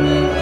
Amen.